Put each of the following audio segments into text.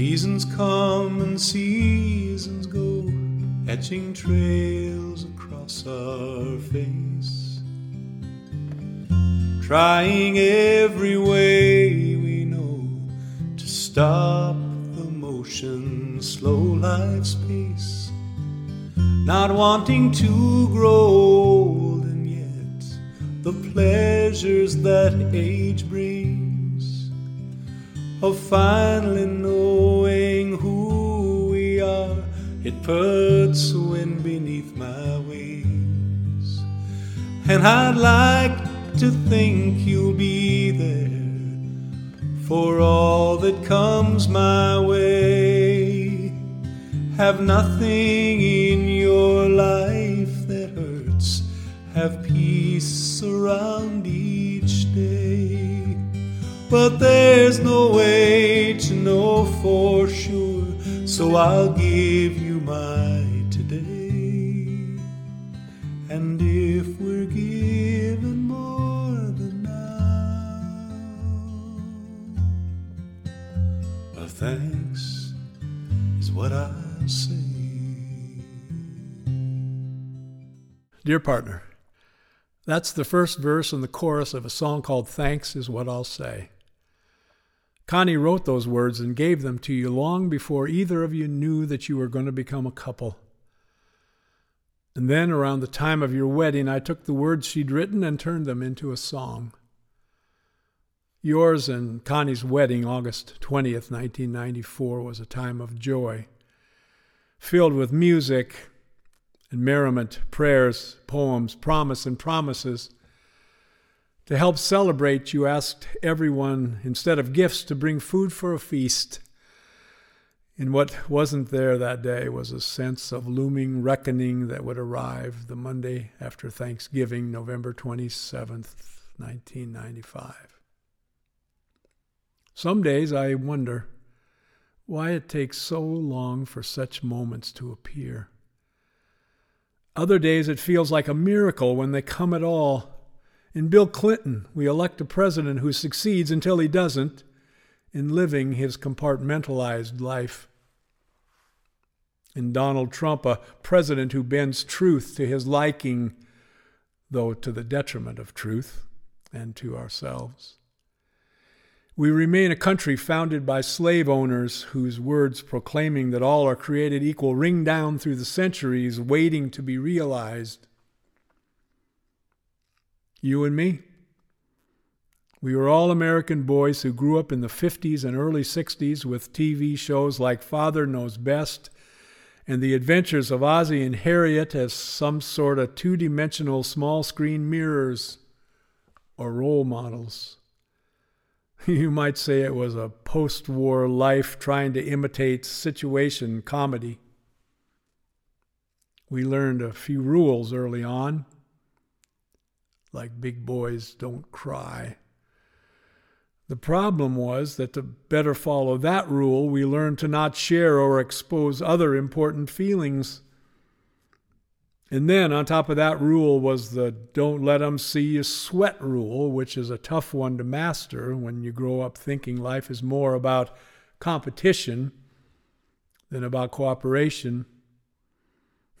Seasons come and seasons go, etching trails across our face. Trying every way we know to stop the motion, slow life's pace. Not wanting to grow old, and yet the pleasures that age brings of finally knowing it puts wind beneath my wings. And I'd like to think you'll be there for all that comes my way. Have nothing in your life that hurts, have peace around each day. But there's no way to know for sure, so I'll give you Dear partner, that's the first verse and the chorus of a song called Thanks is What I'll Say. Connie wrote those words and gave them to you long before either of you knew that you were going to become a couple. And then, around the time of your wedding, I took the words she'd written and turned them into a song. Yours and Connie's wedding, August 20th, 1994, was a time of joy, filled with music and merriment, prayers, poems, promise, and promises. To help celebrate, you asked everyone, instead of gifts, to bring food for a feast. And what wasn't there that day was a sense of looming reckoning that would arrive the Monday after Thanksgiving, November 27th, 1995. Some days I wonder why it takes so long for such moments to appear. Other days it feels like a miracle when they come at all. In Bill Clinton, we elect a president who succeeds until he doesn't in living his compartmentalized life. In Donald Trump, a president who bends truth to his liking, though to the detriment of truth and to ourselves. We remain a country founded by slave owners whose words proclaiming that all are created equal ring down through the centuries, waiting to be realized. You and me. We were all American boys who grew up in the 50s and early 60s with TV shows like Father Knows Best and The Adventures of Ozzie and Harriet as some sort of two dimensional small screen mirrors or role models. You might say it was a post war life trying to imitate situation comedy. We learned a few rules early on, like big boys don't cry. The problem was that to better follow that rule, we learned to not share or expose other important feelings. And then on top of that rule was the don't let them see you sweat rule, which is a tough one to master when you grow up thinking life is more about competition than about cooperation.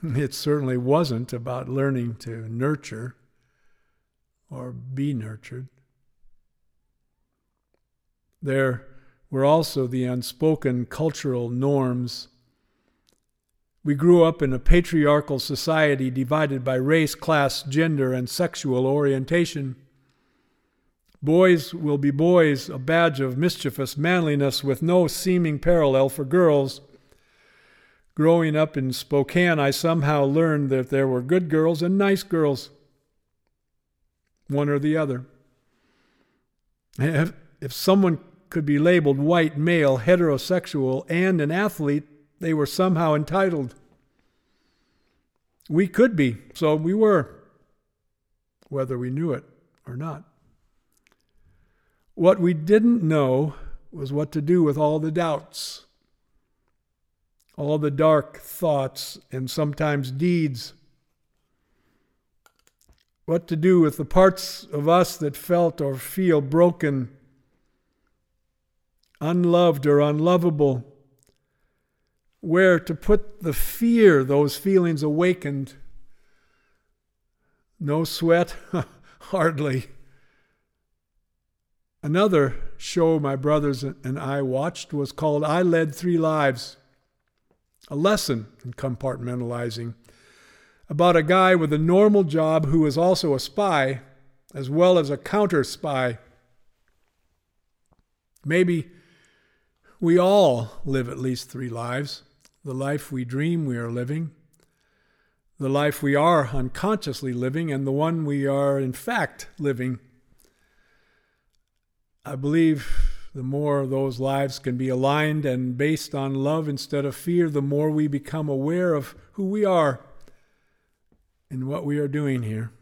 It certainly wasn't about learning to nurture or be nurtured. There were also the unspoken cultural norms. We grew up in a patriarchal society divided by race, class, gender, and sexual orientation. Boys will be boys, a badge of mischievous manliness with no seeming parallel for girls. Growing up in Spokane, I somehow learned that there were good girls and nice girls, one or the other. If, if someone could be labeled white, male, heterosexual, and an athlete, they were somehow entitled. We could be, so we were, whether we knew it or not. What we didn't know was what to do with all the doubts, all the dark thoughts, and sometimes deeds. What to do with the parts of us that felt or feel broken unloved or unlovable, where to put the fear those feelings awakened. No sweat? Hardly. Another show my brothers and I watched was called I Led Three Lives, a lesson in compartmentalizing about a guy with a normal job who was also a spy as well as a counter spy. Maybe we all live at least three lives the life we dream we are living, the life we are unconsciously living, and the one we are in fact living. I believe the more those lives can be aligned and based on love instead of fear, the more we become aware of who we are and what we are doing here.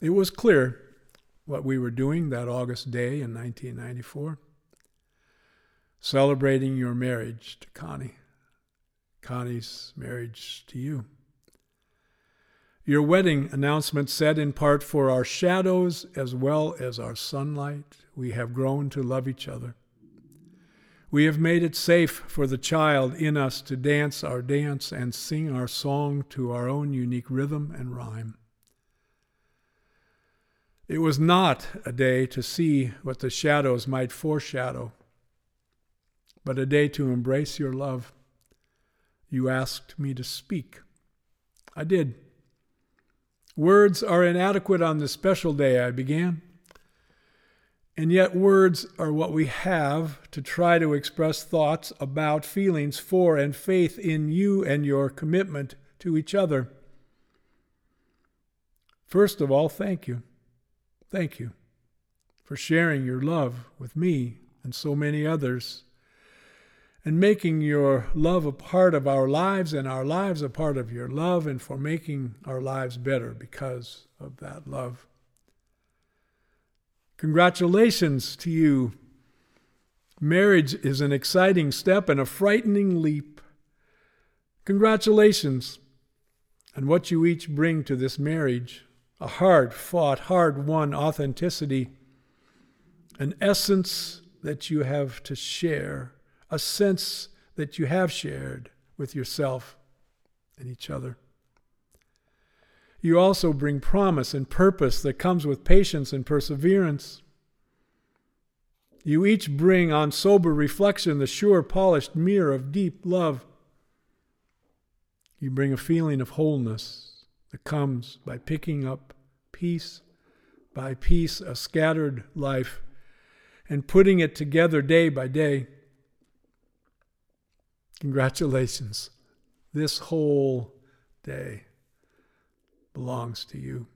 It was clear what we were doing that August day in 1994 celebrating your marriage to Connie, Connie's marriage to you. Your wedding announcement said in part, For our shadows as well as our sunlight, we have grown to love each other. We have made it safe for the child in us to dance our dance and sing our song to our own unique rhythm and rhyme. It was not a day to see what the shadows might foreshadow but a day to embrace your love. You asked me to speak. I did. Words are inadequate on this special day, I began. And yet, words are what we have to try to express thoughts about, feelings for, and faith in you and your commitment to each other. First of all, thank you. Thank you for sharing your love with me and so many others and making your love a part of our lives and our lives a part of your love, and for making our lives better because of that love. Congratulations to you. Marriage is an exciting step and a frightening leap. Congratulations on what you each bring to this marriage a hard fought, hard won authenticity, an essence that you have to share a sense that you have shared with yourself and each other. You also bring promise and purpose that comes with patience and perseverance. You each bring on sober reflection the sure, polished mirror of deep love. You bring a feeling of wholeness that comes by picking up piece by piece a scattered life and putting it together day by day. Congratulations. This whole day belongs to you.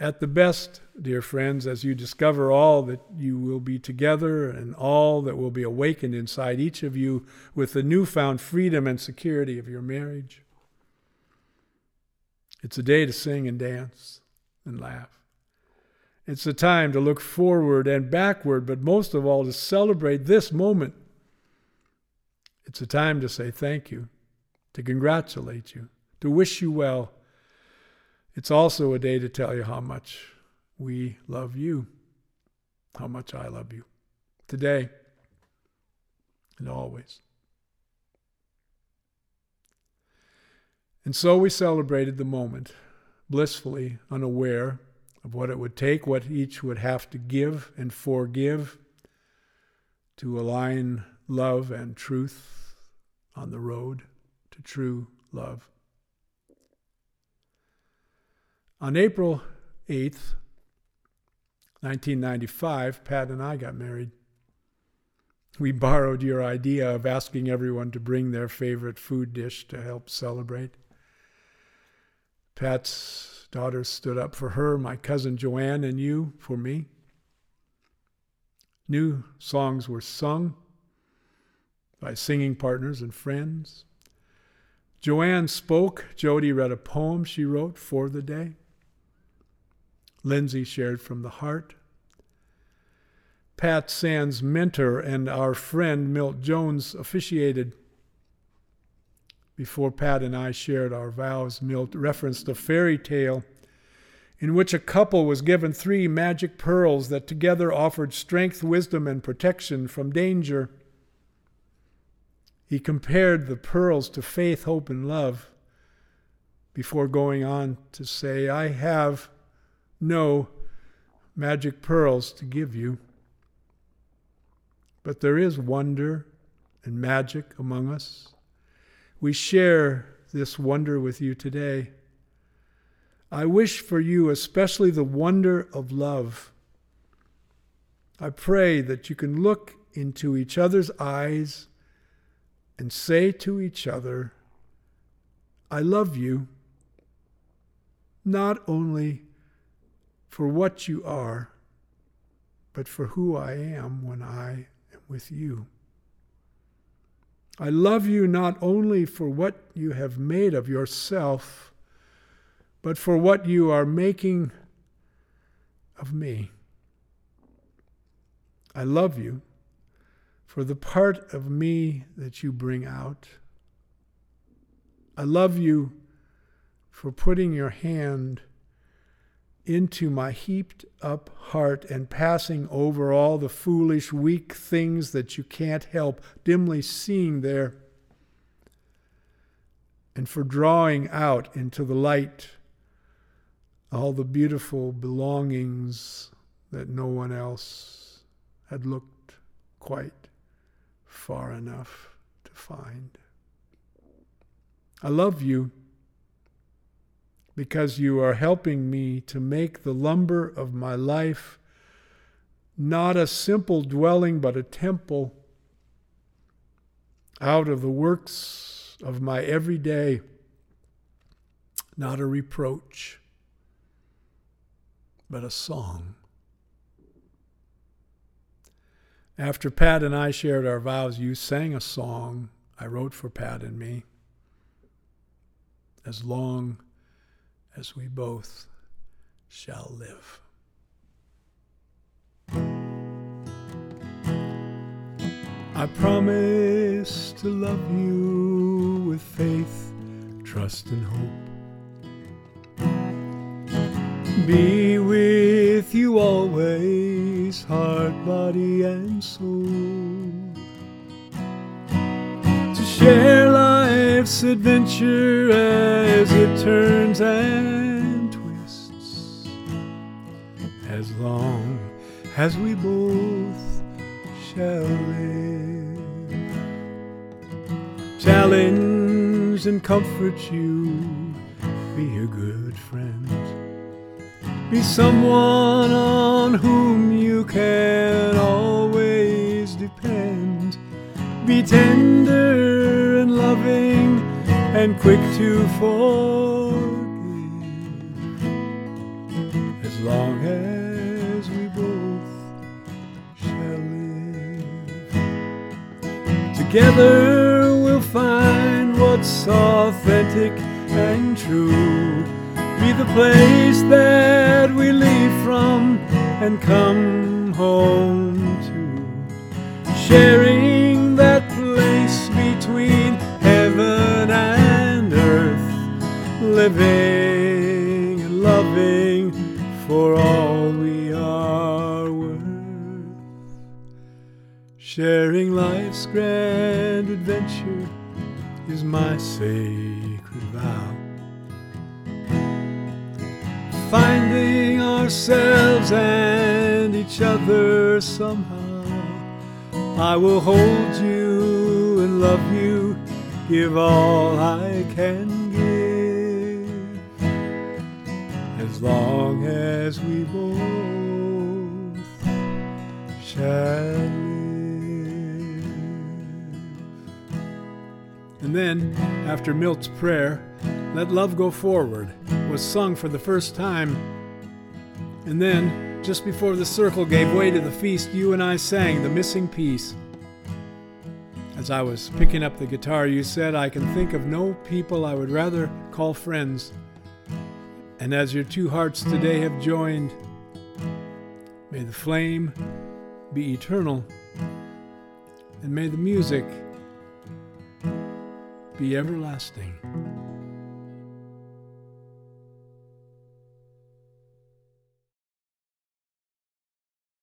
At the best, dear friends, as you discover all that you will be together and all that will be awakened inside each of you with the newfound freedom and security of your marriage, it's a day to sing and dance and laugh. It's a time to look forward and backward, but most of all to celebrate this moment it's a time to say thank you, to congratulate you, to wish you well. It's also a day to tell you how much we love you, how much I love you, today and always. And so we celebrated the moment, blissfully unaware of what it would take, what each would have to give and forgive to align love and truth on the road to true love. On April 8th, 1995, Pat and I got married. We borrowed your idea of asking everyone to bring their favorite food dish to help celebrate. Pat's daughter stood up for her, my cousin Joanne, and you for me. New songs were sung by singing partners and friends. Joanne spoke. Jody read a poem she wrote for the day. Lindsay shared from the heart. Pat Sands' mentor and our friend Milt Jones officiated. Before Pat and I shared our vows, Milt referenced a fairy tale in which a couple was given three magic pearls that together offered strength, wisdom, and protection from danger. He compared the pearls to faith, hope, and love before going on to say, I have no magic pearls to give you, but there is wonder and magic among us. We share this wonder with you today. I wish for you especially the wonder of love. I pray that you can look into each other's eyes and say to each other, I love you, not only for what you are, but for who I am when I am with you. I love you not only for what you have made of yourself, but for what you are making of me. I love you for the part of me that you bring out. I love you for putting your hand into my heaped up heart and passing over all the foolish, weak things that you can't help dimly seeing there, and for drawing out into the light all the beautiful belongings that no one else had looked quite far enough to find. I love you because you are helping me to make the lumber of my life not a simple dwelling, but a temple out of the works of my everyday, not a reproach, but a song. After Pat and I shared our vows, you sang a song I wrote for Pat and me. As long as we both shall live. I promise to love you with faith, trust, and hope. Be with you always, heart, body, and soul. To share life's adventure as it turns and twists. As long as we both shall live. Challenge and comfort you, be a good friend. Be someone on whom you can always depend. Be tender and loving and quick to forgive. As long as we both shall live. Together we'll find what's authentic and true. Be the place that we leave from and come home to. Sharing that place between heaven and earth. Living and loving for all we are worth. Sharing life's grand adventure is my sacred vow. Finding ourselves and each other somehow. I will hold you and love you, give all I can give. As long as we both shall live. And then, after Milt's prayer, Let Love Go Forward was sung for the first time. And then, just before the circle gave way to the feast, you and I sang the missing piece. As I was picking up the guitar, you said, I can think of no people I would rather call friends. And as your two hearts today have joined, may the flame be eternal, and may the music be everlasting.